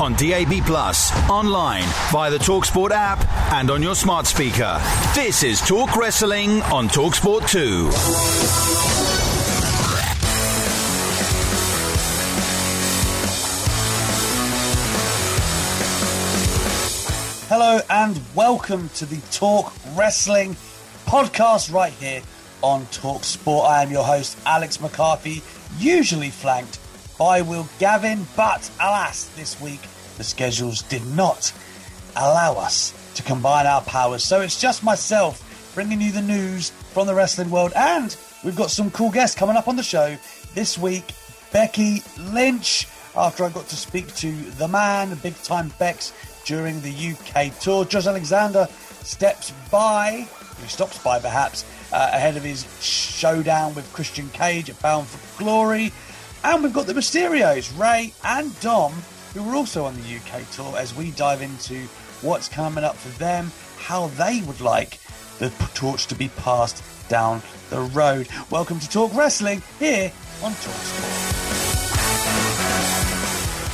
On DAB Plus, online, via the Talksport app, and on your smart speaker. This is Talk Wrestling on Talksport 2. Hello and welcome to the Talk Wrestling podcast right here on Talk Sport. I am your host, Alex McCarthy, usually flanked by Will Gavin, but alas, this week the schedules did not allow us to combine our powers. So it's just myself bringing you the news from the wrestling world, and we've got some cool guests coming up on the show this week. Becky Lynch, after I got to speak to the man, big time Bex, during the UK tour. Josh Alexander steps by, he stops by perhaps, uh, ahead of his showdown with Christian Cage at Bound for Glory. And we've got the Mysterios, Ray and Dom, who are also on the UK tour as we dive into what's coming up for them, how they would like the torch to be passed down the road. Welcome to Talk Wrestling here on Talk Sport.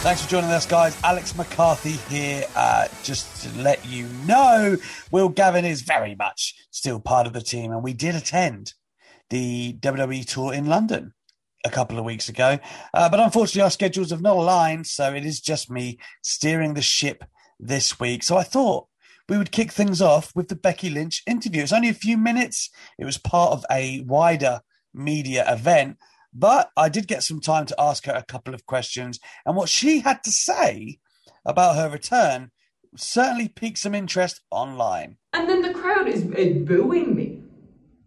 Thanks for joining us, guys. Alex McCarthy here. Uh, just to let you know, Will Gavin is very much still part of the team, and we did attend the WWE tour in London a couple of weeks ago. Uh, but unfortunately, our schedules have not aligned, so it is just me steering the ship this week. So I thought we would kick things off with the Becky Lynch interview. It's only a few minutes, it was part of a wider media event. But I did get some time to ask her a couple of questions, and what she had to say about her return certainly piqued some interest online. And then the crowd is, is booing me,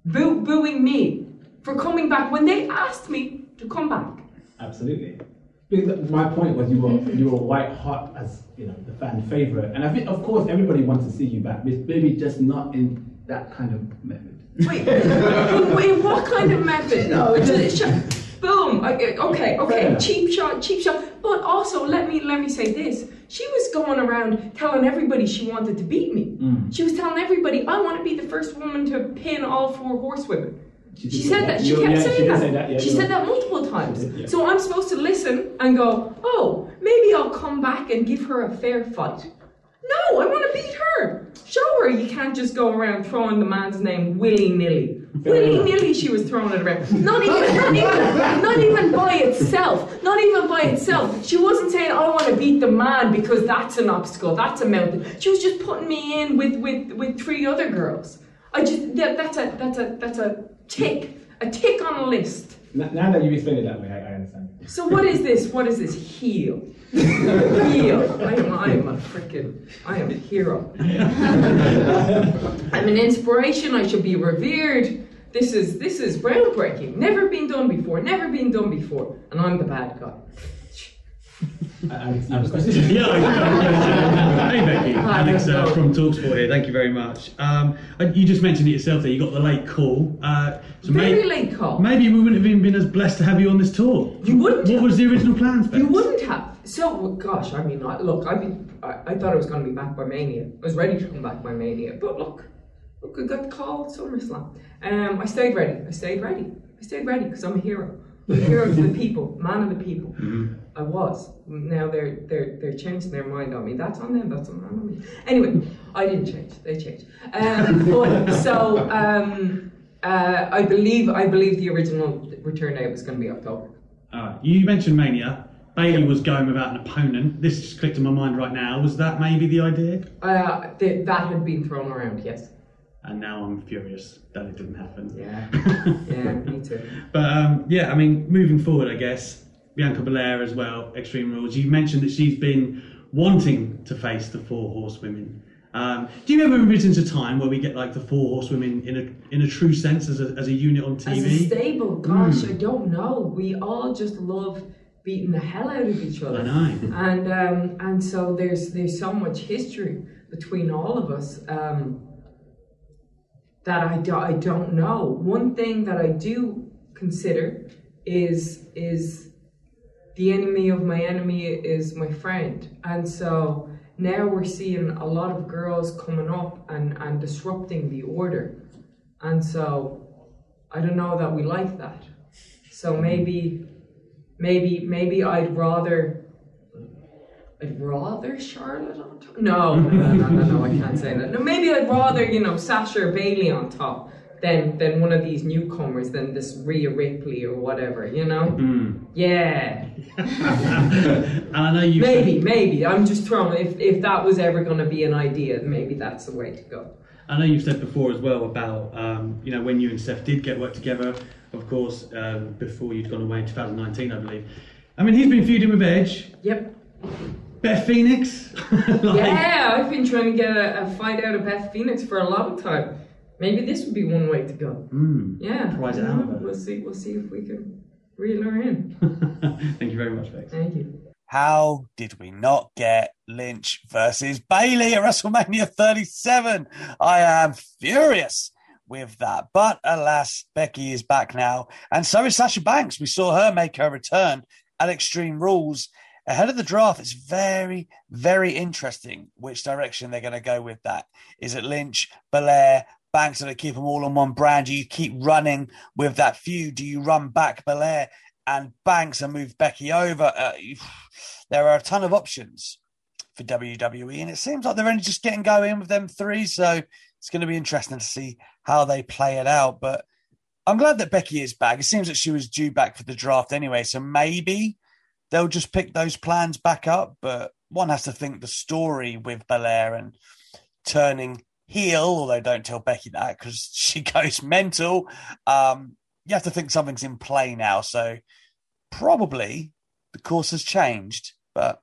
Boo, booing me for coming back when they asked me to come back. Absolutely. Because my point was you were you were white hot as you know the fan favorite, and I think of course everybody wants to see you back, but maybe just not in that kind of method. Wait, wait, what kind of method? No, it Just Boom. Okay, okay, okay. Cheap shot, cheap shot. But also, let me let me say this. She was going around telling everybody she wanted to beat me. Mm. She was telling everybody, "I want to be the first woman to pin all four horsewomen." She, did said say that. She You- kept yeah, saying she that. say that, yeah, she said right. that multiple times. did, yeah. So I'm supposed to listen and go, "Oh, maybe I'll come back and give her a fair fight." No, I want to beat her. Show her you can't just go around throwing the man's name willy nilly. Willy nilly, she was throwing it around. Not even, not even, not even by itself. Not even by itself. She wasn't saying, "I want to beat the man because that's an obstacle. That's a mountain." She was just putting me in with with with three other girls. I just that, that's a that's a that's a tick, a tick on a list. Now that you explain it that way, I, I understand. So what is this? What is this Heel. heel. I am, I am a freaking, I am a hero. I'm an inspiration. I should be revered. This is this is groundbreaking. Never been done before. Never been done before. And I'm the bad guy. I, I understand the question. Yeah, I hey Becky, Hi, Alex uh, from Talksport here. Thank you very much. Um, uh, you just mentioned it yourself there. You got the late call. Uh, so Very may- late call. Maybe we wouldn't have even been as blessed to have you on this tour. You wouldn't What was the original plan? Bex? You wouldn't have. So, well, gosh, I mean, I, look, I, be, I, I thought I was going to be back by Mania. I was ready to come back by Mania. But look, look, I got the call SummerSlam. Um, I stayed ready. I stayed ready. I stayed ready because I'm a hero. I'm a hero to the people, man of the people. I was. Now they're they're they're changing their mind on me. That's on them. That's on on me. Anyway, I didn't change. They changed. Um, but so um, uh, I believe I believe the original return date was going to be October. Uh, you mentioned Mania. Bayley was going without an opponent. This just clicked in my mind right now. Was that maybe the idea? Uh, th- that had been thrown around, yes. And now I'm furious that it didn't happen. Yeah. yeah, me too. But um, yeah, I mean, moving forward, I guess Bianca Belair as well. Extreme Rules. You mentioned that she's been wanting to face the four horsewomen. Um, do you ever envision a time where we get like the four horsewomen in a in a true sense as a, as a unit on TV? As a stable, gosh, I don't know. We all just love beating the hell out of each other. I know. And um, and so there's there's so much history between all of us um, that I, do, I don't know. One thing that I do consider is is the enemy of my enemy is my friend, and so now we're seeing a lot of girls coming up and, and disrupting the order, and so I don't know that we like that. So maybe, maybe, maybe I'd rather, I'd rather Charlotte on top. No, no, no, no, no, I can't say that. No, maybe I'd rather, you know, Sasha or Bayley on top than than one of these newcomers, than this Rhea Ripley or whatever, you know. Yeah, and I know you. maybe, maybe. I'm just throwing. If if that was ever going to be an idea, maybe that's the way to go. I know you've said before as well about um, you know when you and Steph did get work together, of course, um, before you'd gone away in 2019, I believe. I mean, he's been feuding with Edge. Yep. Beth Phoenix. like, Yeah, I've been trying to get a, a fight out of Beth Phoenix for a long time. Maybe this would be one way to go. Mm. Yeah. Prize it you out of her. We'll see. We'll see if we can reel her in. Thank you very much, Bex. Thank you. How did we not get Lynch versus Bayley at WrestleMania 37? I am furious with that. But alas, Becky is back now, and so is Sasha Banks. We saw her make her return at Extreme Rules ahead of the draft. It's very, very interesting which direction they're going to go with that. Is it Lynch, Belair, Banks? Do they keep them all on one brand? Do you keep running with that feud? Do you run back Belair and Banks and move Becky over? Uh, there are a ton of options for WWE, and it seems like they're only just getting going with them three. So it's going to be interesting to see how they play it out. But I'm glad that Becky is back. It seems that she was due back for the draft anyway, so maybe they'll just pick those plans back up. But one has to think the story with Belair and turning heel, although don't tell Becky that because she goes mental. Um, you have to think something's in play now. So probably the course has changed. But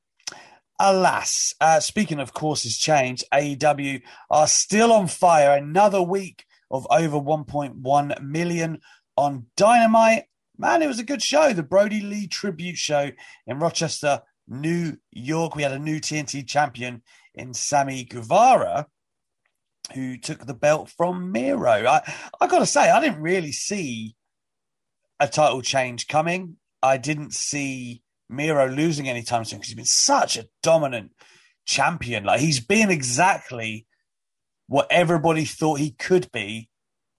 alas, uh, speaking of courses changed, AEW are still on fire. Another week of over 1.1 million on Dynamite. Man, it was a good show. The Brodie Lee tribute show in Rochester, New York. We had a new TNT champion in Sammy Guevara, who took the belt from Miro. I, I got to say, I didn't really see a title change coming. I didn't see Miro losing anytime soon because he's been such a dominant champion. Like he's been exactly what everybody thought he could be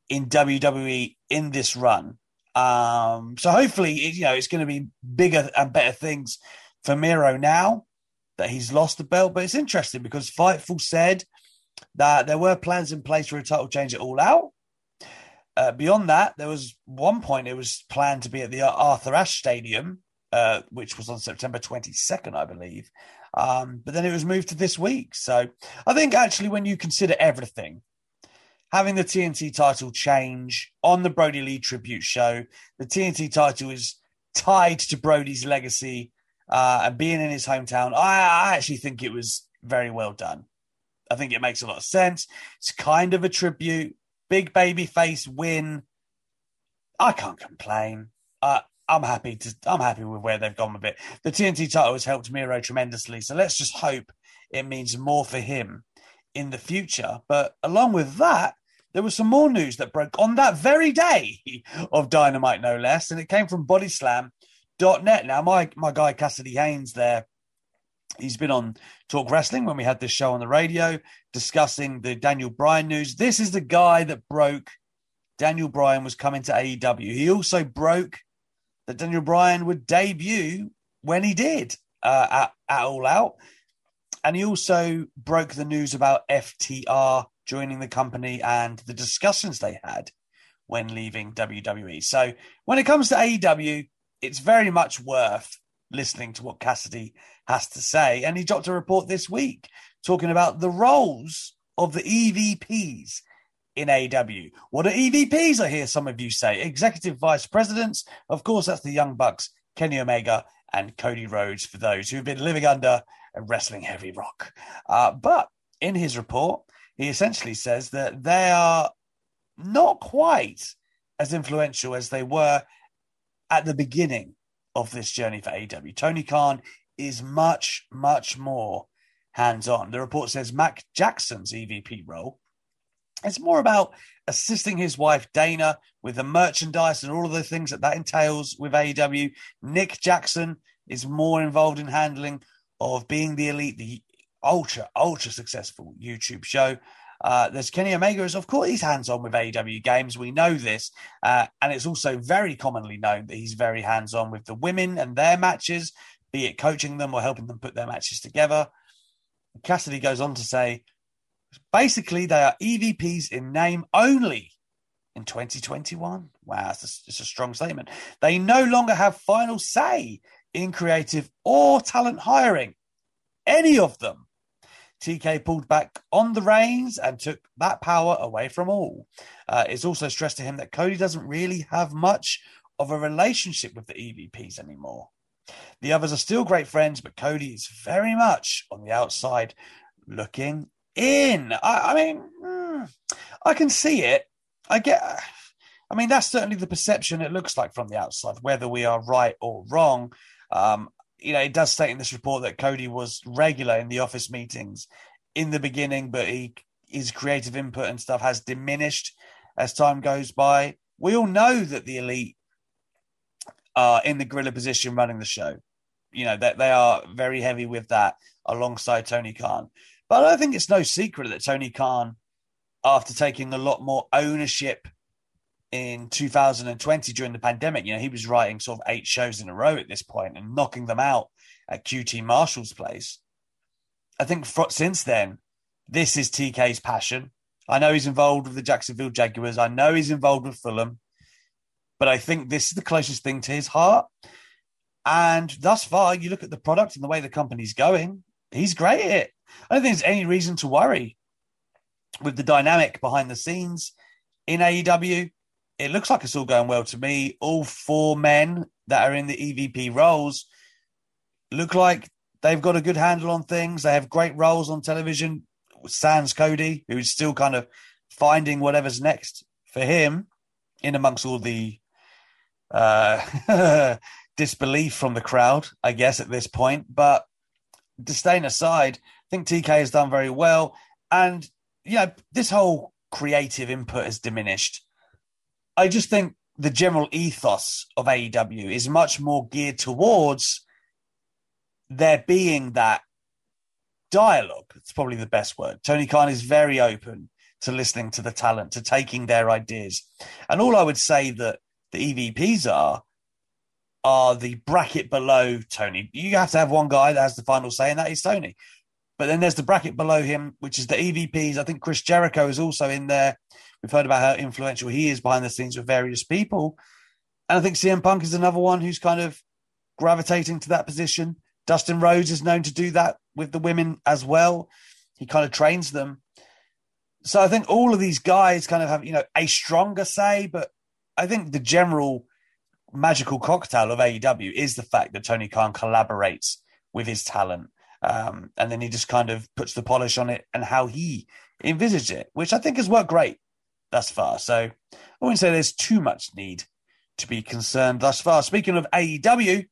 in WWE in this run. Um, so hopefully, you know, it's going to be bigger and better things for Miro now that he's lost the belt. But it's interesting because Fightful said that there were plans in place for a title change at All Out. Uh, beyond that, there was one point it was planned to be at the Arthur Ashe Stadium, uh, which was on September 22nd, I believe. Um, but then it was moved to this week. So I think actually, when you consider everything, having the TNT title change on the Brodie Lee tribute show, the TNT title is tied to Brodie's legacy uh, and being in his hometown. I, I actually think it was very well done. I think it makes a lot of sense. It's kind of a tribute. Big baby face win. I can't complain. Uh, I'm happy to. I'm happy with where they've gone with it. The TNT title has helped Miro tremendously, so let's just hope it means more for him in the future. But along with that, there was some more news that broke on that very day of Dynamite, no less, and it came from BodySlam.net. Now, my my guy Cassidy Haynes there, he's been on Talk Wrestling when we had this show on the radio discussing the Daniel Bryan news. This is the guy that broke Daniel Bryan was coming to AEW. He also broke that Daniel Bryan would debut when he did uh, at, at All Out. And he also broke the news about FTR joining the company and the discussions they had when leaving WWE. So when it comes to AEW, it's very much worth listening to what Cassidy has to say. And he dropped a report this week talking about the roles of the EVPs in AEW. What are EVPs? I hear some of you say. Executive Vice Presidents. Of course, that's the Young Bucks, Kenny Omega, and Cody Rhodes for those who've been living under a wrestling heavy rock. Uh, but in his report, he essentially says that they are not quite as influential as they were at the beginning of this journey for AEW. Tony Khan is much, much more hands on. The report says Matt Jackson's EVP role it's more about assisting his wife Dana with the merchandise and all of the things that that entails with AEW. Nick Jackson is more involved in handling of being the elite, the ultra ultra successful YouTube show. Uh, there's Kenny Omega, is of course he's hands on with AEW games. We know this, uh, and it's also very commonly known that he's very hands on with the women and their matches, be it coaching them or helping them put their matches together. Cassidy goes on to say, basically, they are EVPs in name only in 2021. Wow, it's a, it's a strong statement. They no longer have final say in creative or talent hiring, any of them. TK pulled back on the reins and took that power away from all. Uh, it's also stressed to him that Cody doesn't really have much of a relationship with the EVPs anymore. The others are still great friends, but Cody is very much on the outside looking in. I, I mean, mm, I can see it. I get. I mean, that's certainly the perception it looks like from the outside. Whether we are right or wrong, um, you know, it does state in this report that Cody was regular in the office meetings in the beginning, but he his creative input and stuff has diminished as time goes by. We all know that the elite are in the gorilla position running the show. You know that they are very heavy with that alongside Tony Khan. But I think it's no secret that Tony Khan, after taking a lot more ownership in 2020 during the pandemic, you know, he was writing sort of eight shows in a row at this point and knocking them out at QT Marshall's place. I think for, since then, this is TK's passion. I know he's involved with the Jacksonville Jaguars. I know he's involved with Fulham, but I think this is the closest thing to his heart. And thus far, you look at the product and the way the company's going, he's great at it. I don't think there's any reason to worry with the dynamic behind the scenes in AEW. It looks like it's all going well to me. All four men that are in the EVP roles look like they've got a good handle on things. They have great roles on television. Sans Cody, who's still kind of finding whatever's next for him in amongst all the uh, disbelief from the crowd, I guess, at this point. But disdain aside, I think TK has done very well. And, you know, this whole creative input has diminished. I just think the general ethos of AEW is much more geared towards there being that dialogue. It's probably the best word. Tony Khan is very open to listening to the talent, to taking their ideas. And all I would say that the EVPs are are the bracket below Tony. You have to have one guy that has the final say, and that is Tony. But then there's the bracket below him, which is the EVPs. I think Chris Jericho is also in there. We've heard about how influential he is behind the scenes with various people. And I think CM Punk is another one who's kind of gravitating to that position. Dustin Rhodes is known to do that with the women as well. He kind of trains them. So I think all of these guys kind of have, you know, a stronger say, but I think the general magical cocktail of AEW is the fact that Tony Khan collaborates with his talent um, and then he just kind of puts the polish on it and how he envisaged it, which I think has worked great thus far. So I wouldn't say there's too much need to be concerned thus far. Speaking of AEW,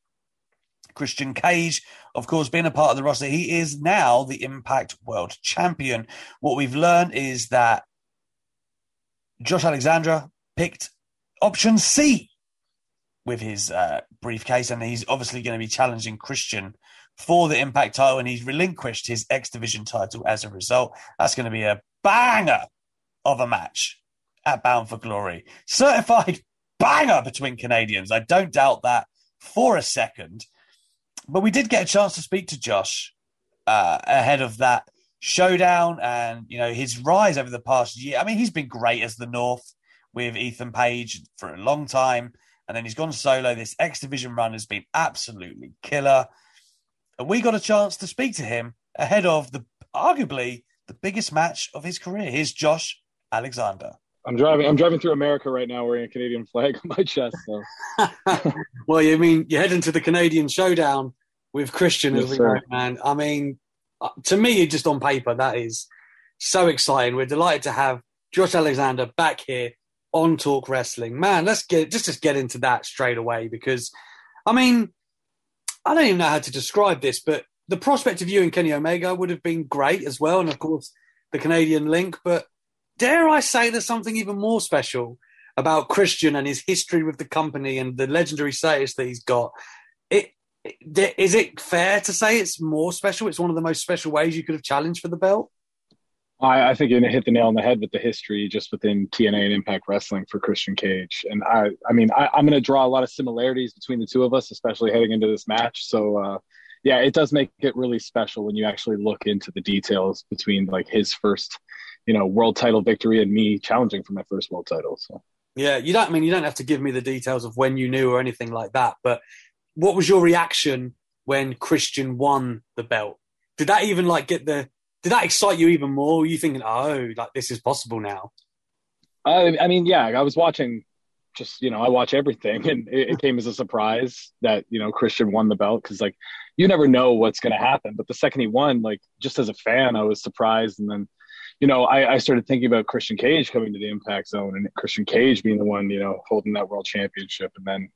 Christian Cage, of course, being a part of the roster, he is now the Impact World Champion. What we've learned is that Josh Alexander picked option C with his uh, briefcase, and he's obviously going to be challenging Christian for the Impact title, and he's relinquished his X Division title as a result. That's going to be a banger of a match at Bound for Glory. Certified banger between Canadians. I don't doubt that for a second. But we did get a chance to speak to Josh uh, ahead of that showdown and, you know, his rise over the past year. I mean, he's been great as the North with Ethan Page for a long time. and then he's gone solo. This X Division run has been absolutely killer. And we got a chance to speak to him ahead of the arguably the biggest match of his career. Here's Josh Alexander. I'm driving. I'm driving through America right now, wearing a Canadian flag on my chest. So. well, you mean you're heading to the Canadian Showdown with Christian, yes, as we know, man. I mean, uh, to me, just on paper, that is so exciting. We're delighted to have Josh Alexander back here on Talk Wrestling. Man, let's get just just get into that straight away because, I mean, I don't even know how to describe this, but the prospect of you and Kenny Omega would have been great as well, and of course the Canadian link. But dare I say, there's something even more special about Christian and his history with the company and the legendary status that he's got. It is it fair to say it's more special? It's one of the most special ways you could have challenged for the belt. I, I think you hit the nail on the head with the history just within TNA and Impact Wrestling for Christian Cage. And I, I mean, I, am going to draw a lot of similarities between the two of us, especially heading into this match. So, uh, yeah, it does make it really special when you actually look into the details between like his first, you know, world title victory and me challenging for my first world title. So. Yeah, you don't. I mean, you don't have to give me the details of when you knew or anything like that. But what was your reaction when Christian won the belt? Did that even like get the did that excite you even more? Were you thinking, oh, like this is possible now? I, I mean, yeah, I was watching. Just you know, I watch everything, and it, it came as a surprise that you know Christian won the belt because like you never know what's going to happen. But the second he won, like just as a fan, I was surprised, and then you know, I, I, started thinking about Christian Cage coming to the Impact Zone and Christian Cage being the one, you know, holding that world championship. And then,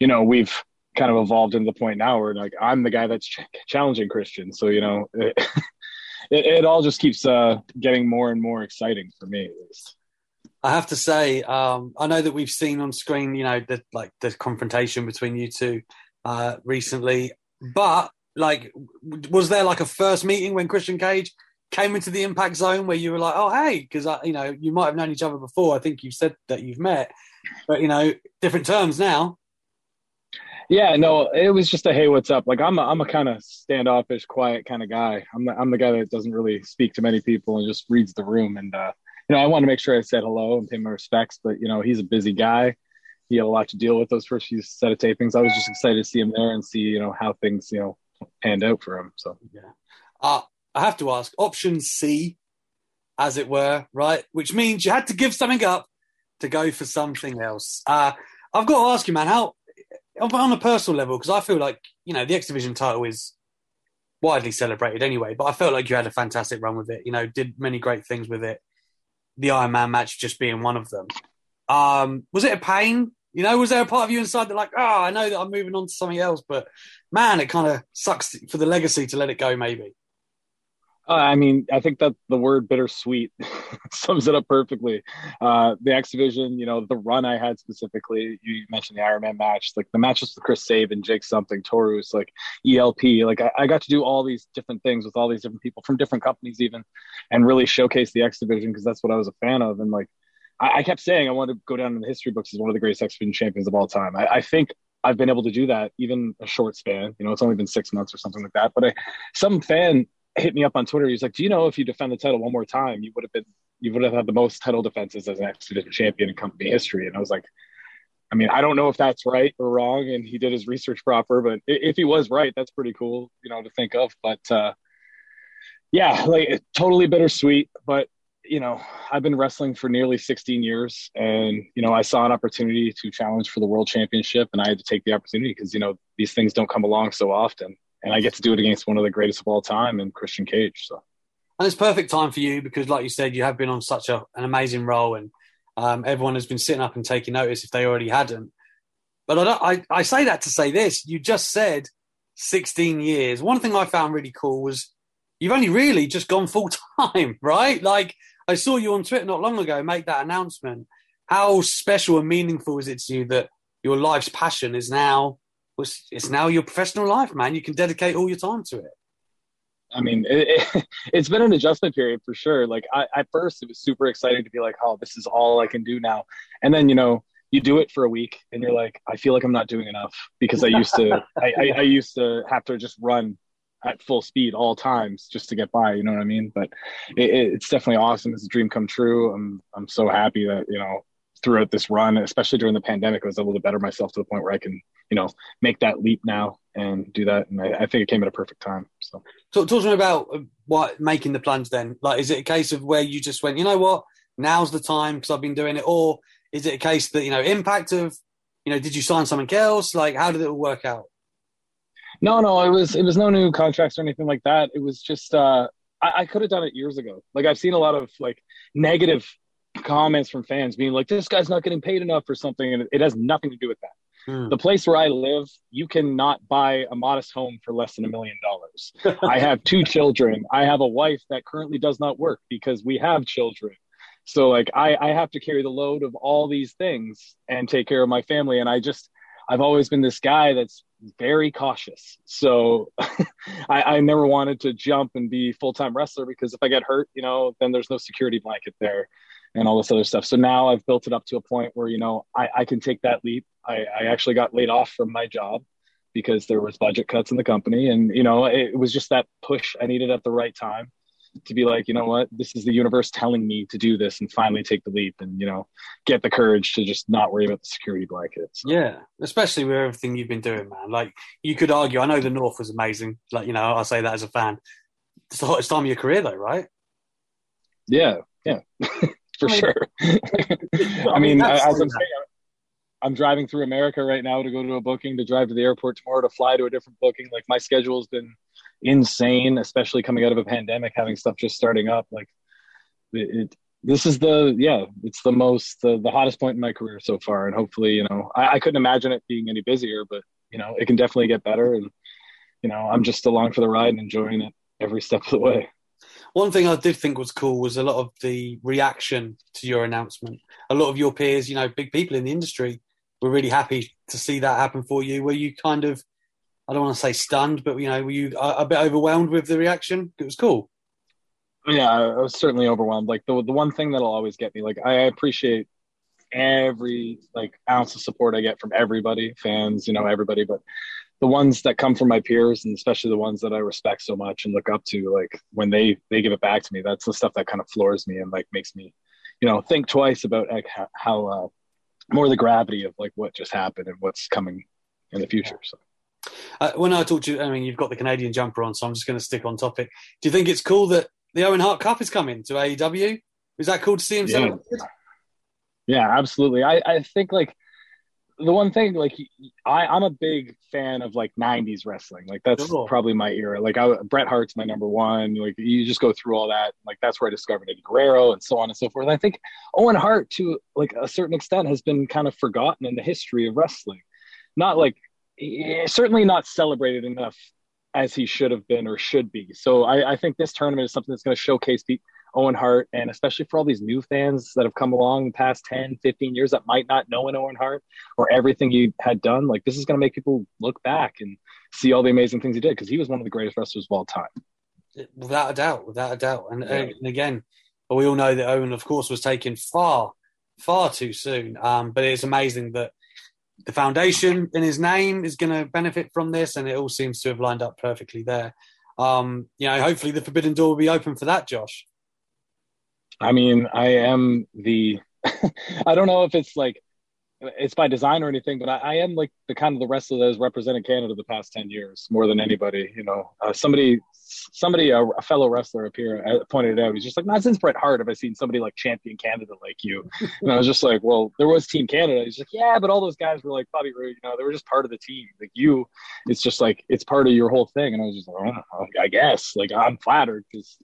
you know, we've kind of evolved into the point now where like I'm the guy that's ch- challenging Christian. So you know, it, it, it all just keeps uh, getting more and more exciting for me. I have to say, um, I know that we've seen on screen, you know, the like the confrontation between you two uh, recently, but like, was there like a first meeting when Christian Cage came into the impact zone where you were like, oh hey, because you know you might have known each other before. I think you've said that you've met, but you know, different terms now. Yeah, no, it was just a hey, what's up? Like I'm a, I'm a kind of standoffish, quiet kind of guy. I'm the, I'm the guy that doesn't really speak to many people and just reads the room. And uh, you know, I wanted to make sure I said hello and pay my respects. But you know, he's a busy guy. He had a lot to deal with those first few set of tapings. I was just excited to see him there and see you know how things you know panned out for him. So yeah, uh, I have to ask option C, as it were, right? Which means you had to give something up to go for something else. Uh, I've got to ask you, man, how on a personal level, because I feel like you know the X Division title is widely celebrated anyway, but I felt like you had a fantastic run with it. You know, did many great things with it. The Iron Man match just being one of them. Um, was it a pain? You know, was there a part of you inside that like, oh, I know that I'm moving on to something else, but man, it kind of sucks for the legacy to let it go, maybe. Uh, I mean, I think that the word bittersweet sums it up perfectly. Uh, the X Division, you know, the run I had specifically, you mentioned the Iron Man match, like the matches with Chris Sabin and Jake something, Taurus, like ELP. Like I, I, got to do all these different things with all these different people from different companies, even, and really showcase the X Division because that's what I was a fan of. And like, I, I, kept saying I want to go down in the history books as one of the greatest X Division champions of all time. I, I think I've been able to do that, even a short span. You know, it's only been six months or something like that. But I, some fan hit me up on Twitter. He's like, "Do you know if you defend the title one more time, you would have been you would have had the most title defenses as an X-division champion in company history?" And I was like, "I mean, I don't know if that's right or wrong." And he did his research proper, but if he was right, that's pretty cool, you know, to think of. But uh, yeah, like totally bittersweet. But you know, I've been wrestling for nearly 16 years, and you know, I saw an opportunity to challenge for the world championship, and I had to take the opportunity because you know these things don't come along so often and I get to do it against one of the greatest of all time in Christian Cage. So, and it's perfect time for you because, like you said, you have been on such a, an amazing roll, and um, everyone has been sitting up and taking notice if they already hadn't. But I, I, I say that to say this: you just said 16 years. One thing I found really cool was you've only really just gone full time, right? Like I saw you on Twitter not long ago make that announcement. How special and meaningful is it to you that your life's passion is now it's, it's now your professional life, man. You can dedicate all your time to it. I mean, it, has it, been an adjustment period for sure. Like I, at first, it was super exciting to be like, "Oh, this is all I can do now," and then you know, you do it for a week, and you're like, "I feel like I'm not doing enough," because I used to, I, I, I, used to have to just run at full speed all times just to get by. You know what I mean? But it, it's definitely awesome. It's a dream come true. I'm, I'm so happy that you know throughout this run, especially during the pandemic, I was able to better myself to the point where I can, you know, make that leap now and do that. And I, I think it came at a perfect time. So talk, talk to me about uh, what making the plunge then. Like, is it a case of where you just went, you know what, now's the time because I've been doing it, or is it a case that you know impact of, you know, did you sign something else? Like, how did it all work out? No, no, it was it was no new contracts or anything like that. It was just uh, I, I could have done it years ago. Like I've seen a lot of like negative comments from fans being like, "This guy's not getting paid enough" or something, and it has nothing to do with that. Hmm. The place where I live, you cannot buy a modest home for less than a million dollars. I have two children. I have a wife that currently does not work because we have children. So like I, I have to carry the load of all these things and take care of my family. And I just I've always been this guy that's very cautious. So I, I never wanted to jump and be full time wrestler because if I get hurt, you know, then there's no security blanket there and all this other stuff. So now I've built it up to a point where, you know, I, I can take that leap. I, I actually got laid off from my job because there was budget cuts in the company. And, you know, it was just that push I needed at the right time to be like, you know what, this is the universe telling me to do this and finally take the leap and, you know, get the courage to just not worry about the security blankets. So. Yeah, especially with everything you've been doing, man. Like, you could argue, I know the North was amazing. Like, you know, I say that as a fan. It's the hottest time of your career, though, right? Yeah, yeah. for oh, I mean, sure. I mean, as I'm saying, I'm driving through America right now to go to a booking, to drive to the airport tomorrow, to fly to a different booking. Like my schedule has been insane, especially coming out of a pandemic, having stuff just starting up. Like it, it this is the yeah, it's the most the, the hottest point in my career so far, and hopefully, you know, I, I couldn't imagine it being any busier, but you know, it can definitely get better, and you know, I'm just along for the ride and enjoying it every step of the way. One thing I did think was cool was a lot of the reaction to your announcement. A lot of your peers, you know, big people in the industry, were really happy to see that happen for you. Were you kind of, I don't want to say stunned, but you know, were you a, a bit overwhelmed with the reaction? It was cool. Yeah, I was certainly overwhelmed. Like the the one thing that'll always get me, like I appreciate every like ounce of support I get from everybody, fans, you know, everybody, but the ones that come from my peers and especially the ones that I respect so much and look up to, like when they they give it back to me, that's the stuff that kind of floors me and like makes me, you know, think twice about like how, uh, more the gravity of like what just happened and what's coming in the future. So. Uh, when I talk to you, I mean, you've got the Canadian jumper on, so I'm just going to stick on topic. Do you think it's cool that the Owen Hart Cup is coming to AEW? Is that cool to see him? Yeah, yeah absolutely. I, I think like the one thing like I, I'm a big fan of like 90s wrestling. Like that's cool. probably my era. Like I, Bret Hart's my number one. Like you just go through all that. Like that's where I discovered Eddie Guerrero and so on and so forth. And I think Owen Hart to like a certain extent has been kind of forgotten in the history of wrestling. Not like certainly not celebrated enough as he should have been or should be. So I, I think this tournament is something that's going to showcase people Owen Hart, and especially for all these new fans that have come along the past 10, 15 years that might not know an Owen Hart or everything he had done, like this is going to make people look back and see all the amazing things he did because he was one of the greatest wrestlers of all time. Without a doubt, without a doubt. And, yeah. and again, we all know that Owen, of course, was taken far, far too soon. Um, but it's amazing that the foundation in his name is going to benefit from this, and it all seems to have lined up perfectly there. Um, you know, hopefully the forbidden door will be open for that, Josh. I mean, I am the. I don't know if it's like it's by design or anything, but I, I, am like the kind of the wrestler that has represented Canada the past ten years more than anybody. You know, uh, somebody, somebody, a, a, fellow wrestler up here uh, pointed it out. He's just like, not since Bret Hart have I seen somebody like champion Canada like you. and I was just like, well, there was Team Canada. He's like, yeah, but all those guys were like Bobby Roode. You know, they were just part of the team. Like you, it's just like it's part of your whole thing. And I was just like, oh, I guess. Like I'm flattered because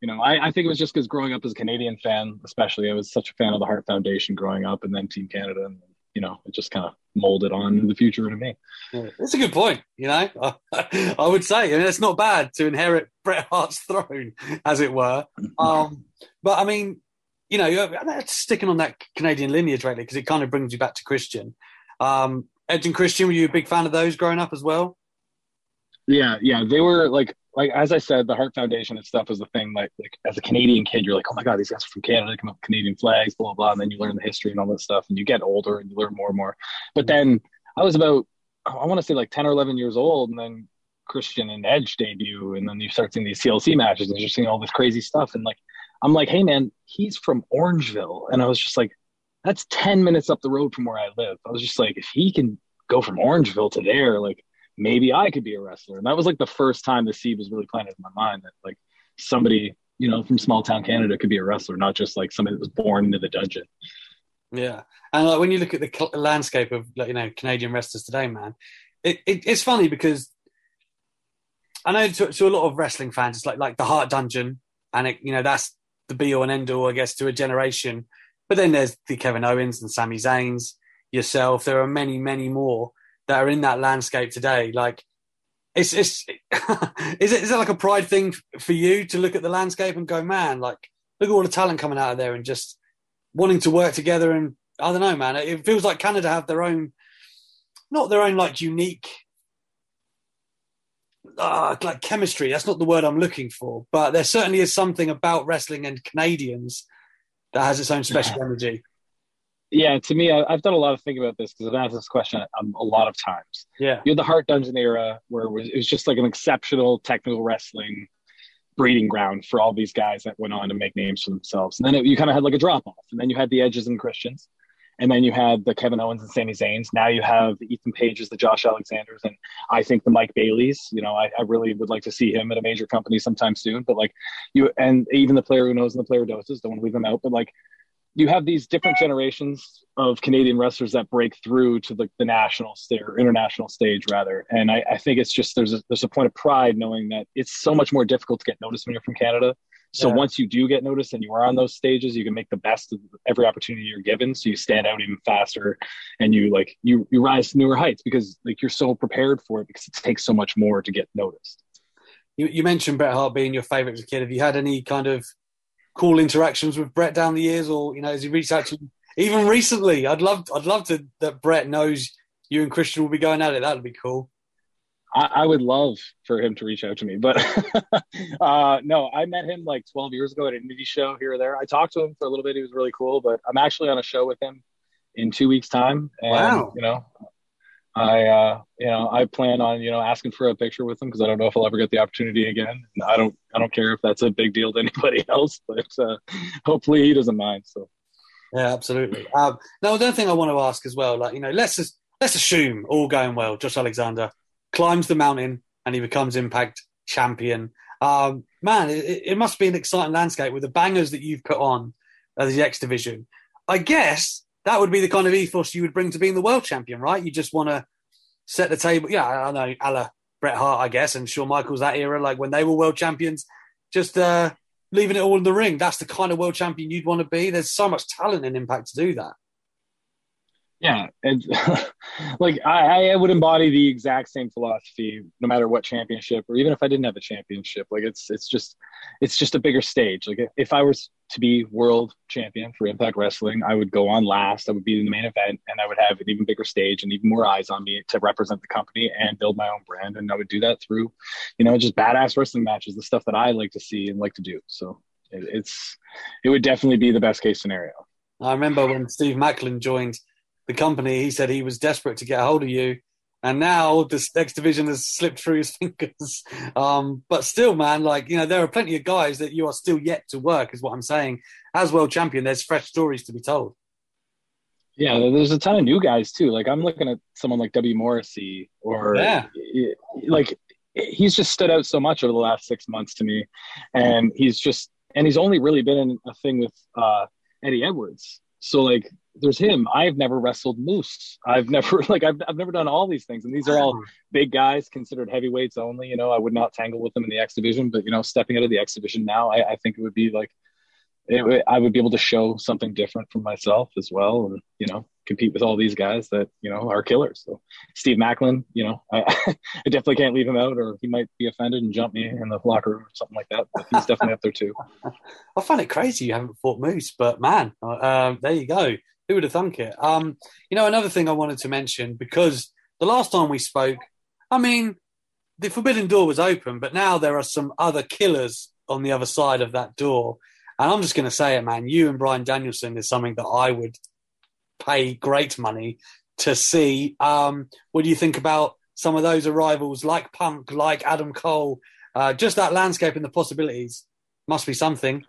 you know, I, I think it was just because growing up as a Canadian fan, especially, I was such a fan of the Hart Foundation growing up, and then Team Canada, and you know, it just kind of molded on in the future to me. Yeah, that's a good point. You know, I would say, I mean, it's not bad to inherit Bret Hart's throne, as it were. Um, but I mean, you know, sticking on that Canadian lineage, right? Because it kind of brings you back to Christian. Um, Edge and Christian, were you a big fan of those growing up as well? Yeah, yeah, they were like like as I said, the Hart Foundation and stuff is the thing. Like, like as a Canadian kid, you're like, oh my god, these guys are from Canada. They come up with Canadian flags, blah, blah blah, and then you learn the history and all that stuff, and you get older and you learn more and more. But then I was about, I want to say like ten or eleven years old, and then Christian and Edge debut, and then you start seeing these TLC matches, and you're seeing all this crazy stuff, and like I'm like, hey man, he's from Orangeville, and I was just like, that's 10 minutes up the road from where I live. I was just like, if he can go from Orangeville to there, like maybe I could be a wrestler. And that was like the first time the seed was really planted in my mind that like somebody, you know, from small town Canada could be a wrestler, not just like somebody that was born into the dungeon. Yeah. And like when you look at the landscape of like, you know, Canadian wrestlers today, man, it, it, it's funny because I know to, to, a lot of wrestling fans, it's like, like the Hart Dungeon and it, you know, that's the be all and end all, I guess, to a generation. But then there's the Kevin Owens and Sami Zayn's, yourself. There are many, many more that are in that landscape today. Like, it's it's is it is it like a pride thing for you to look at the landscape and go, man, like look at all the talent coming out of there and just wanting to work together and I don't know, man. It feels like Canada have their own, not their own like unique, uh, like chemistry. That's not the word I'm looking for, but there certainly is something about wrestling and Canadians that has its own special energy yeah, to me, I, have done a lot of thinking about this because I've asked this question um, a lot of times. Yeah, you had the Hart Dungeon era where it was, it was just like an exceptional technical wrestling breeding ground for all these guys that went on to make names for themselves. And then it, you kind of had like a drop off, and then you had the Edges and Christians, and then you had the Kevin Owens and Sami Zayn's. Now you have the Ethan Pages, the Josh Alexanders, and I think the Mike Baileys. You know, I, I, really would like to see him at a major company sometime soon. But like you, and even the player who knows and the player doses, don't want to leave them out. But like you have these different generations of Canadian wrestlers that break through to the, the national stage or international stage rather. And I, I, think it's just there's a there's a point of pride knowing that it's so much more difficult to get noticed when you're from Canada. So yeah. once you do get noticed and you are on those stages, you can make the best of every opportunity you're given. So you stand out even faster and you like you you rise to newer heights because like you're so prepared for it because it takes so much more to get noticed. You, you mentioned Bret Hart being your favorite as a kid. Have you had any kind of cool interactions with Bret down the years, or you know, has he reached out to you even recently? I'd love, I'd love to that Bret knows you and Christian will be going at it. That'd be cool. I, I would love for him to reach out to me, but uh, no, I met him like 12 years ago at an indie show here or there. I talked to him for a little bit. He was really cool, but I'm actually on a show with him in two weeks' time. And, wow. You know, I, uh, you know, I plan on, you know, asking for a picture with him because I don't know if I'll ever get the opportunity again. I don't, I don't care if that's a big deal to anybody else, but uh, hopefully he doesn't mind. So, yeah, absolutely. Um, now, the other thing I want to ask as well, like, you know, let's just, let's assume all going well. Josh Alexander climbs the mountain and he becomes Impact champion. Um, man, it, it must be an exciting landscape with the bangers that you've put on uh, the X division. I guess that would be the kind of ethos you would bring to being the world champion, right? You just want to set the table. Yeah, I know, a Bret Hart, I guess, and Shawn Michaels that era, like when they were world champions, just uh, leaving it all in the ring. That's the kind of world champion you'd want to be. There's so much talent and Impact to do that. Yeah, and like I, I would embody the exact same philosophy no matter what championship, or even if I didn't have a championship. Like it's it's just it's just a bigger stage. Like if I was to be world champion for Impact Wrestling, I would go on last. I would be in the main event, and I would have an even bigger stage and even more eyes on me to represent the company and build my own brand. And I would do that through, you know, just badass wrestling matches, the stuff that I like to see and like to do. So it, it's it would definitely be the best case scenario. I remember when Steve Maclin joined the company, he said he was desperate to get a hold of you. And now this X division has slipped through his fingers. Um, but still, man, like, you know, there are plenty of guys that you are still yet to work, is what I'm saying. As world champion, there's fresh stories to be told. Yeah, there's a ton of new guys too. Like I'm looking at someone like W Morrissey or yeah. like he's just stood out so much over the last six months to me. And he's just and he's only really been in a thing with uh, Eddie Edwards. So like there's him. I've never wrestled Moose. I've never like I've I've never done all these things, and these are all big guys considered heavyweights only. You know, I would not tangle with them in the X division, but you know, stepping out of the X division now, I, I think it would be like it, I would be able to show something different from myself as well, and you know, compete with all these guys that you know are killers. So Steve Maclin, you know, I, I definitely can't leave him out, or he might be offended and jump me in the locker room or something like that. But he's definitely up there too. I find it crazy you haven't fought Moose, but man, uh, there you go. Who would have thunk it? Um, you know, another thing I wanted to mention because the last time we spoke, I mean, the forbidden door was open, but now there are some other killers on the other side of that door. And I'm just going to say it, man. You and Bryan Danielson is something that I would pay great money to see. Um, what do you think about some of those arrivals, like Punk, like Adam Cole? Uh, just that landscape and the possibilities must be something.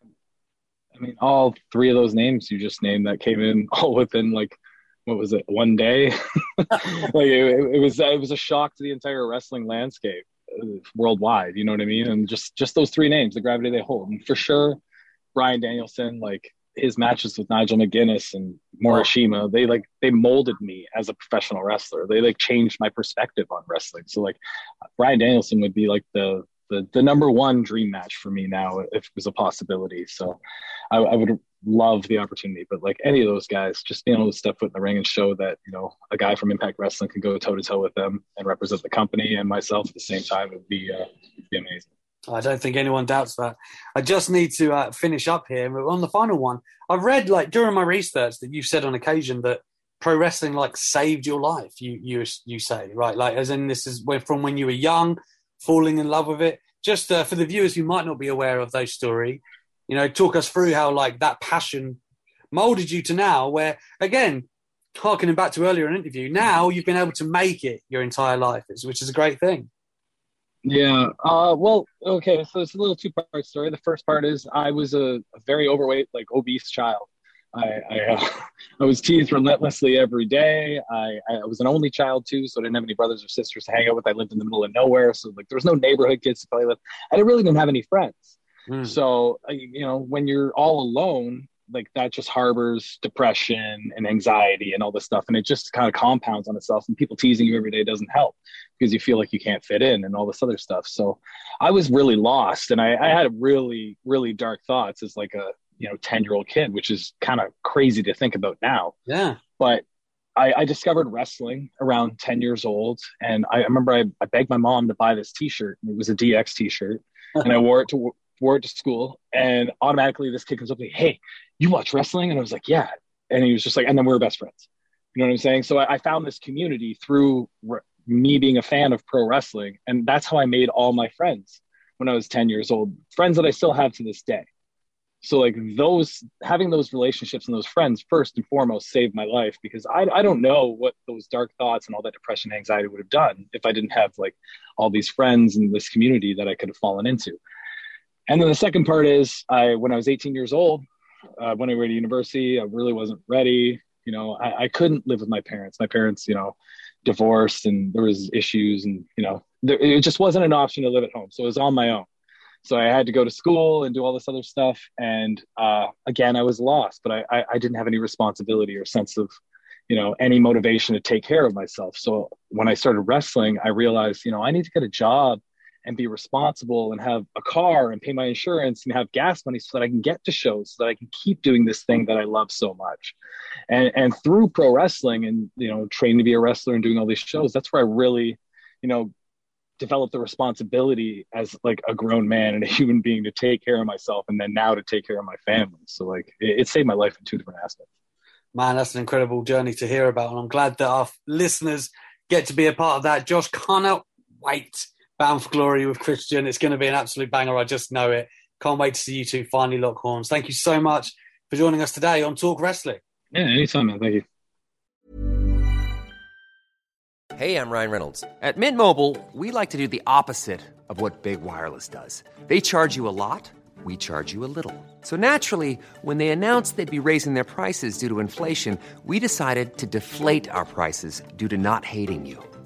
I mean, all three of those names you just named that came in all within like what was it, one day? like it, it, was it was a shock to the entire wrestling landscape uh, worldwide. You know what I mean? And just just those three names, the gravity they hold, and for sure, Bryan Danielson, like his matches with Nigel McGuinness and Morishima, they like they molded me as a professional wrestler. They like changed my perspective on wrestling. So like Bryan Danielson would be like the the the number one dream match for me now if it was a possibility. So I, I would love the opportunity. But like any of those guys, just being able to step foot in the ring and show that you know a guy from Impact Wrestling can go toe to toe with them and represent the company and myself at the same time would be uh, be amazing. I don't think anyone doubts that. I just need to uh, finish up here on the final one. I've read like during my research that you've said on occasion that pro wrestling like saved your life. You you you say right, like as in this is from when you were young, falling in love with it. Just uh, for the viewers who might not be aware of those story, you know, talk us through how like that passion molded you to now, where again, harkening back to earlier in interview, now you've been able to make it your entire life, which is a great thing. Yeah. Uh, well, okay. So it's a little two part story. The first part is I was a, a very overweight, like obese child. I I, uh, I, was teased relentlessly every day. I, I was an only child too, so I didn't have any brothers or sisters to hang out with. I lived in the middle of nowhere, so like there was no neighborhood kids to play with. I really didn't have any friends. Mm. So you know, when you're all alone, like that just harbors depression and anxiety and all this stuff. And it just kind of compounds on itself. And people teasing you every day doesn't help because you feel like you can't fit in and all this other stuff. So i was really lost. And i, I had really really dark thoughts as like a you know 10 year old kid which is kind of crazy to think about now. Yeah. But I, I, discovered wrestling around 10 years old. And i remember I, I begged my mom to buy this t-shirt. It was a dx t-shirt. And i wore it to wore to school and automatically this kid comes up to me hey you watch wrestling? And I was like, yeah. And he was just like, and then we are best friends. You know what I'm saying? So I, I found this community through re- me being a fan of pro wrestling. And that's how I made all my friends when I was 10 years old, friends that I still have to this day. So like those having those relationships and those friends first and foremost saved my life because I, I don't know what those dark thoughts and all that depression anxiety would have done if I didn't have like all these friends and this community that I could have fallen into. And then the second part is I when I was 18 years old, uh, when I went to university, I really wasn't ready. You know, I, I couldn't live with my parents. My parents, you know, divorced and there was issues and, you know, there, it just wasn't an option to live at home. So it was on my own. So I had to go to school and do all this other stuff. And uh, again, I was lost, but I, I, I didn't have any responsibility or sense of, you know, any motivation to take care of myself. So when I started wrestling, I realized, you know, I need to get a job and be responsible and have a car and pay my insurance and have gas money so that I can get to shows so that I can keep doing this thing that I love so much. And and through pro wrestling and you know training to be a wrestler and doing all these shows, that's where I really, you know, developed the responsibility as like a grown man and a human being to take care of myself and then now to take care of my family. So like it, it saved my life in two different aspects. Man, that's an incredible journey to hear about, and I'm glad that our listeners get to be a part of that. Josh, cannot wait Bound for Glory with Christian. It's going to be an absolute banger. I just know it. Can't wait to see you two finally lock horns. Thank you so much for joining us today on Talk Wrestling. Yeah, anytime, man. Thank you. Hey, I'm Ryan Reynolds. At Mint Mobile, we like to do the opposite of what Big Wireless does. They charge you a lot, we charge you a little. So naturally, when they announced they'd be raising their prices due to inflation, we decided to deflate our prices due to not hating you.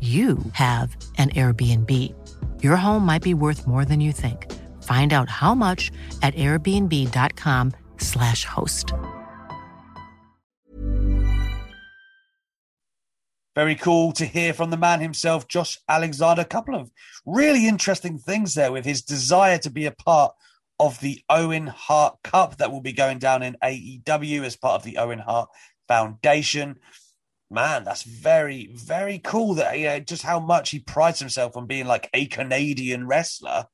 you have an Airbnb. Your home might be worth more than you think. Find out how much at airbnb.com/slash host. Very cool to hear from the man himself, Josh Alexander. A couple of really interesting things there with his desire to be a part of the Owen Hart Cup that will be going down in AEW as part of the Owen Hart Foundation man, that's very, very cool. That yeah, just how much he prides himself on being like a Canadian wrestler.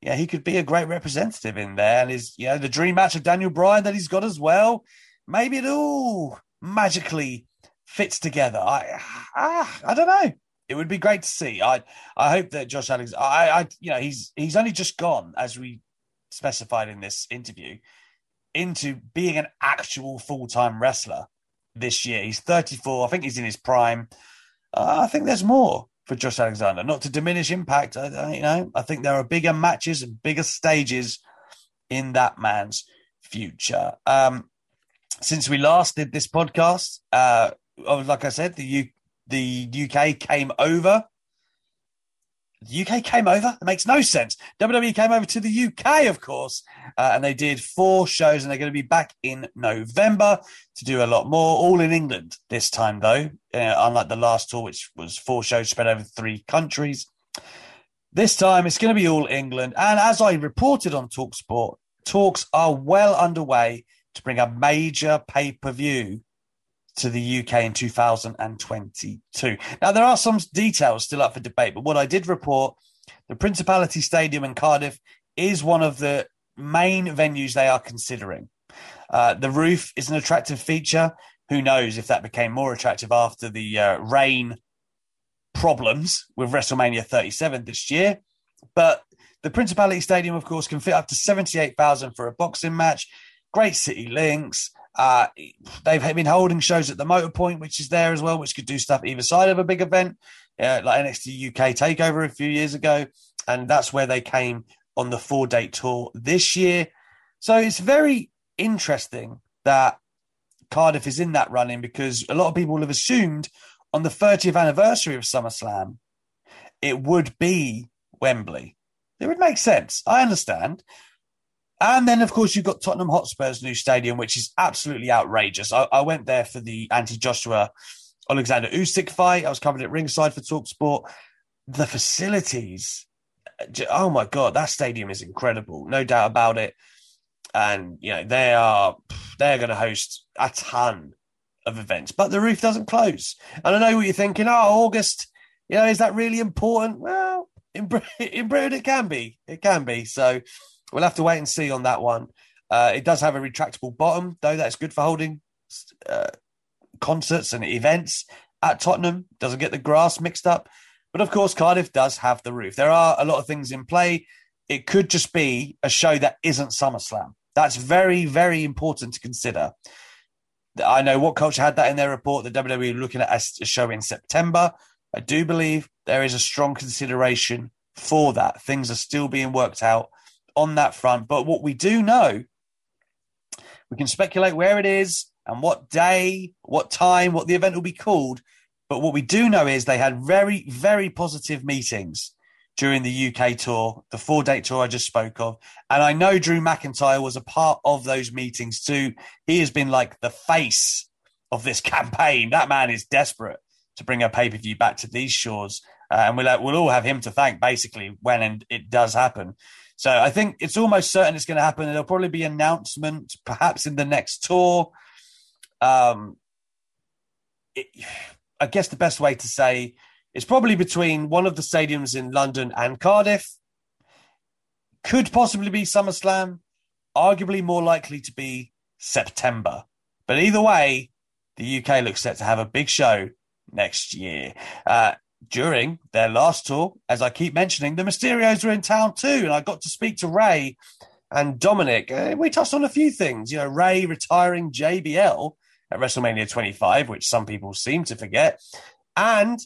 Yeah, he could be a great representative in there. And his, you know, the dream match of Daniel Bryan that he's got as well. Maybe it all magically fits together. I, ah, I don't know. It would be great to see. I, I hope that Josh Alex, I, I, you know, he's he's only just gone as we specified in this interview into being an actual full time wrestler this year. He's 34. I think he's in his prime. Uh, I think there's more for Josh Alexander. Not to diminish impact, I, I, you know, I think there are bigger matches and bigger stages in that man's future. Um, since we last did this podcast, uh, like I said, the U- the UK came over the UK came over. It makes no sense. WWE came over to the UK, of course, uh, and they did four shows, and they're going to be back in November to do a lot more, all in England this time, though, uh, unlike the last tour, which was four shows spread over three countries. This time, it's going to be all England. And as I reported on Talksport, talks are well underway to bring a major pay per view to the UK in 2022. Now, there are some details still up for debate, but what I did report the Principality Stadium in Cardiff is one of the main venues they are considering. Uh, the roof is an attractive feature. Who knows if that became more attractive after the uh, rain problems with WrestleMania 37 this year? But the Principality Stadium, of course, can fit up to 78,000 for a boxing match. Great city links. Uh, they've been holding shows at the Motor Point, which is there as well, which could do stuff either side of a big event, uh, like NXT UK Takeover a few years ago, and that's where they came on the four date tour this year. So it's very interesting that Cardiff is in that running because a lot of people have assumed on the 30th anniversary of SummerSlam, it would be Wembley. It would make sense. I understand. And then, of course, you've got Tottenham Hotspur's new stadium, which is absolutely outrageous. I, I went there for the Anthony Joshua Alexander Usyk fight. I was covered at ringside for Talksport. The facilities, oh my God, that stadium is incredible. No doubt about it. And, you know, they are, they're going to host a ton of events, but the roof doesn't close. And I know what you're thinking. Oh, August, you know, is that really important? Well, in, in Britain, it can be. It can be. So, We'll have to wait and see on that one. Uh, it does have a retractable bottom, though. That's good for holding uh, concerts and events at Tottenham. Doesn't get the grass mixed up. But of course, Cardiff does have the roof. There are a lot of things in play. It could just be a show that isn't SummerSlam. That's very, very important to consider. I know WhatCulture had that in their report. The WWE looking at a show in September. I do believe there is a strong consideration for that. Things are still being worked out on that front. But what we do know, we can speculate where it is and what day, what time, what the event will be called. But what we do know is they had very, very positive meetings during the UK tour, the four date tour I just spoke of. And I know Drew McIntyre was a part of those meetings too. He has been like the face of this campaign. That man is desperate to bring a pay per view back to these shores. Uh, and we'll, we'll all have him to thank basically when and it does happen. So I think it's almost certain it's going to happen. There'll probably be announcement, perhaps in the next tour. Um, it, I guess the best way to say it's probably between one of the stadiums in London and Cardiff. Could possibly be SummerSlam. Arguably more likely to be September. But either way, the UK looks set to have a big show next year. Uh, during their last tour, as I keep mentioning, the Mysterios were in town too, and I got to speak to Rey and Dominic. Uh, we touched on a few things. You know, Rey retiring JBL at WrestleMania 25, which some people seem to forget, and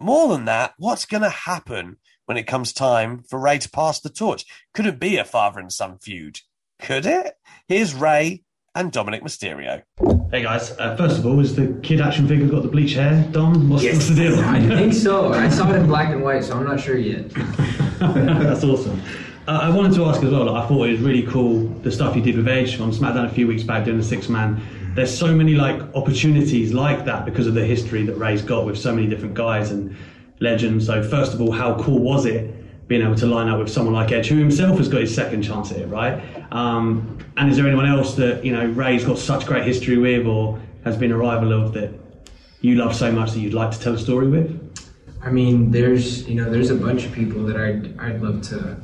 more than that, what's going to happen when it comes time for Rey to pass the torch? Could it be a father and son feud? Could it? Here's Rey and Dominic Mysterio. Hey guys, uh, first of all, has the kid action figure got the bleach hair? Dom, what's, Yes. what's the deal? I think so. I saw it in black and white, so I'm not sure yet. That's awesome. Uh, I wanted to ask as well. Like, I thought it was really cool the stuff you did with Edge on SmackDown a few weeks back doing the six man. There's so many like opportunities like that because of the history that Rey's got with so many different guys and legends. So first of all, how cool was it being able to line up with someone like Edge, who himself has got his second chance at it, right? Um, and is there anyone else that you know Rey's got such great history with, or has been a rival of that you love so much that you'd like to tell a story with? I mean, there's you know, there's a bunch of people that I'd I'd love to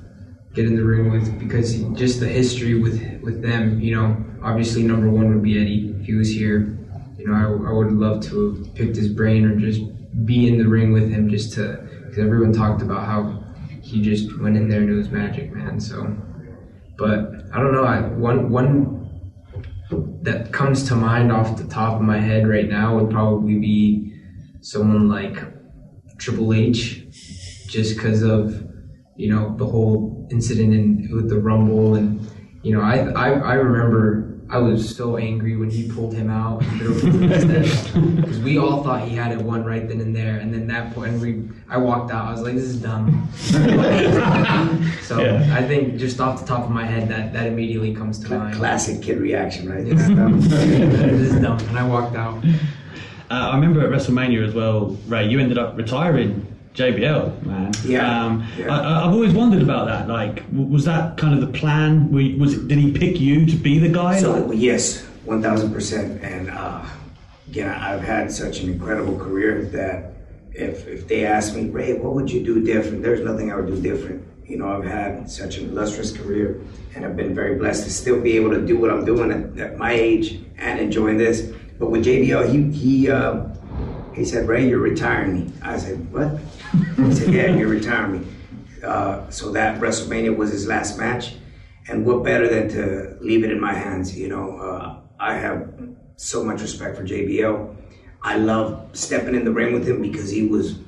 get in the ring with because just the history with with them. You know, obviously number one would be Eddie if he was here. You know, I, I would love to have picked his brain or just be in the ring with him just to because everyone talked about how he just went in there and it was magic, man. So, but I don't know. I one one that comes to mind off the top of my head right now would probably be someone like Triple H, just because of you know the whole incident in with the Rumble, and you know I I, I remember I was so angry when he pulled him out because we all thought he had it won right then and there, and then that point we I walked out. I was like, this is dumb. so Yeah. I think just off the top of my head, that that immediately comes to mind. Classic kid reaction, right? This is dumb. this is dumb, and I walked out. Uh, I remember at WrestleMania as well, Rey. You ended up retiring JBL, man. Yeah, Um, I, I- I've always wondered about that. Like, was that kind of the plan? Was it? Did he pick you to be the guy? So yes, one thousand percent. And uh, again, I've had such an incredible career that if if they asked me, Rey, what would you do different? There's nothing I would do different. You know, I've had such an illustrious career, and I've been very blessed to still be able to do what I'm doing at, at my age and enjoying this. But with JBL, he he uh, he said, Rey, you're retiring me. I said, what? He said, yeah, you're retiring me. Uh, so that WrestleMania was his last match. And what better than to leave it in my hands? You know, uh, I have so much respect for JBL. I love stepping in the ring with him because he was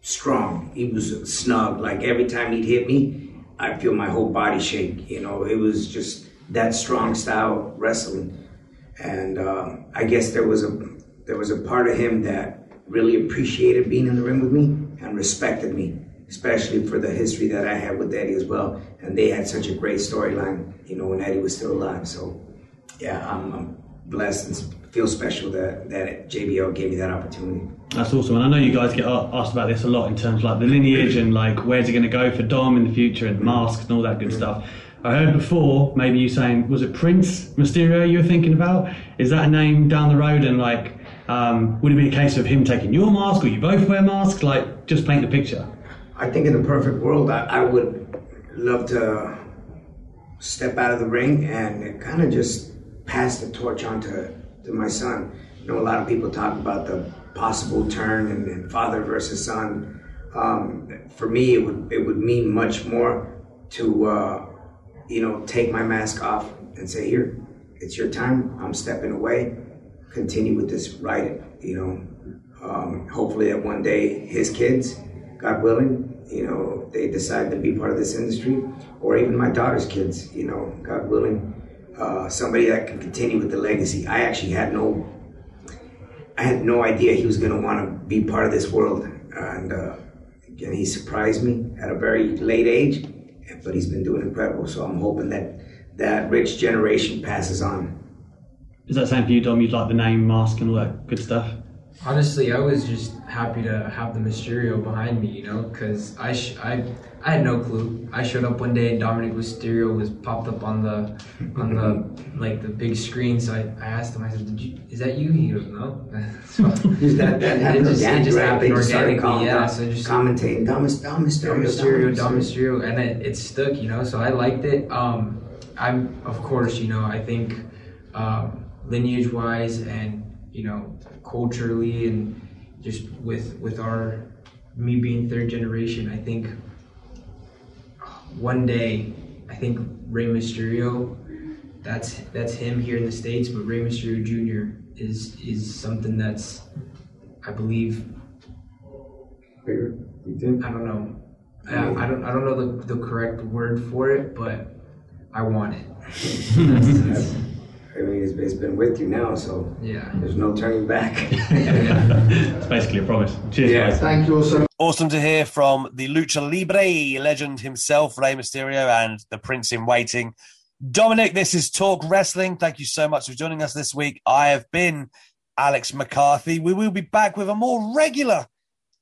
strong. He was snug. Like every time he'd hit me, I feel my whole body shake. You know, it was just that strong style wrestling. And um, I guess there was a there was a part of him that really appreciated being in the ring with me and respected me, especially for the history that I had with Eddie as well. And they had such a great storyline, you know, when Eddie was still alive. So, yeah, I'm, I'm blessed and feel special that that JBL gave me that opportunity. That's awesome, and I know you guys get asked about this a lot in terms of like the lineage and like where's it going to go for Dom in the future and masks and all that good mm. stuff. I heard before maybe you saying was it Prince Mysterio you were thinking about? Is that a name down the road and like um, would it be a case of him taking your mask or you both wear masks? Like just paint the picture. I think in the perfect world, I, I would love to step out of the ring and kind of just pass the torch on to, to my son. You know, a lot of people talk about the possible turn and, and father versus son. Um, for me, it would it would mean much more to uh, you know take my mask off and say, "Here, it's your time. I'm stepping away. Continue with this. Write it." You know, um, hopefully that one day his kids, God willing, you know, they decide to be part of this industry, or even my daughter's kids, you know, God willing, uh, somebody that can continue with the legacy. I actually had no, I had no idea he was going to want to be part of this world, and uh, again, he surprised me at a very late age, but he's been doing incredible. So I'm hoping that that rich generation passes on. Is that same for you, Dom? You'd like the name, mask, and all that good stuff? Honestly, I was just happy to have the Mysterio behind me, you know, because I, sh- I I had no clue. I showed up one day and Dominic Mysterio was popped up on the on the like the big screen. So I, I asked him. I said, "Did you? Is that you?" He goes, "No." so that, that it happened just, it organic, just right? happened They just started organically. calling Yeah. out- So just commentating, Dom, Dom Mysterio, Dom Mysterio, Dom Dom Mysterio, and it, it stuck, you know. So I liked it. Um, I'm of course, you know, I think um, lineage wise and you know culturally and just with with our me being third generation, I think one day, I think Rey Mysterio, that's that's him here in the states, but Rey Mysterio Jr. is is something that's, I believe. I don't know. I, I don't I don't know the, the correct word for it, but I want it. That's- I mean, it's, it's been with you now, so yeah, there's no turning back. It's basically a promise. Cheers, guys. Thank you also. Awesome to hear from the Lucha Libre legend himself, Rey Mysterio, and the Prince in Waiting. Dominic, this is Talk Wrestling. Thank you so much for joining us this week. I have been Alex McCarthy. We will be back with a more regular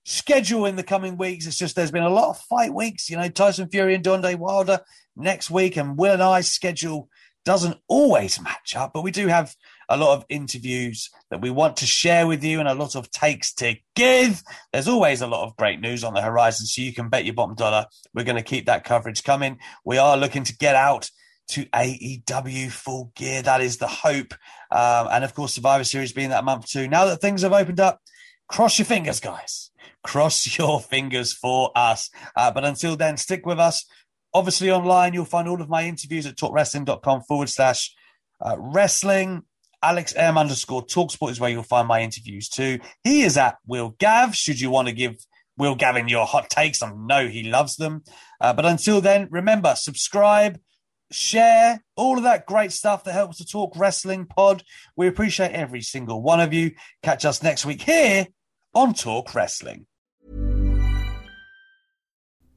schedule in the coming weeks. It's just there's been a lot of fight weeks. You know, Tyson Fury and Deontay Wilder next week, and Will and I's schedule doesn't always match up, but we do have a lot of interviews that we want to share with you and a lot of takes to give. There's always a lot of great news on the horizon, so you can bet your bottom dollar we're going to keep that coverage coming. We are looking to get out to AEW full gear. That is the hope. Um, and of course, Survivor Series being that month too. Now that things have opened up, cross your fingers, guys. Cross your fingers for us. Uh, but until then, stick with us. Obviously, online, you'll find all of my interviews at talkwrestling.com forward slash uh, wrestling. Alex M underscore Talksport is where you'll find my interviews too. He is at Will Gav. Should you want to give Will Gavin your hot takes, I know he loves them. Uh, but until then, remember, subscribe, share, all of that great stuff that helps to talk wrestling pod. We appreciate every single one of you. Catch us next week here on Talk Wrestling.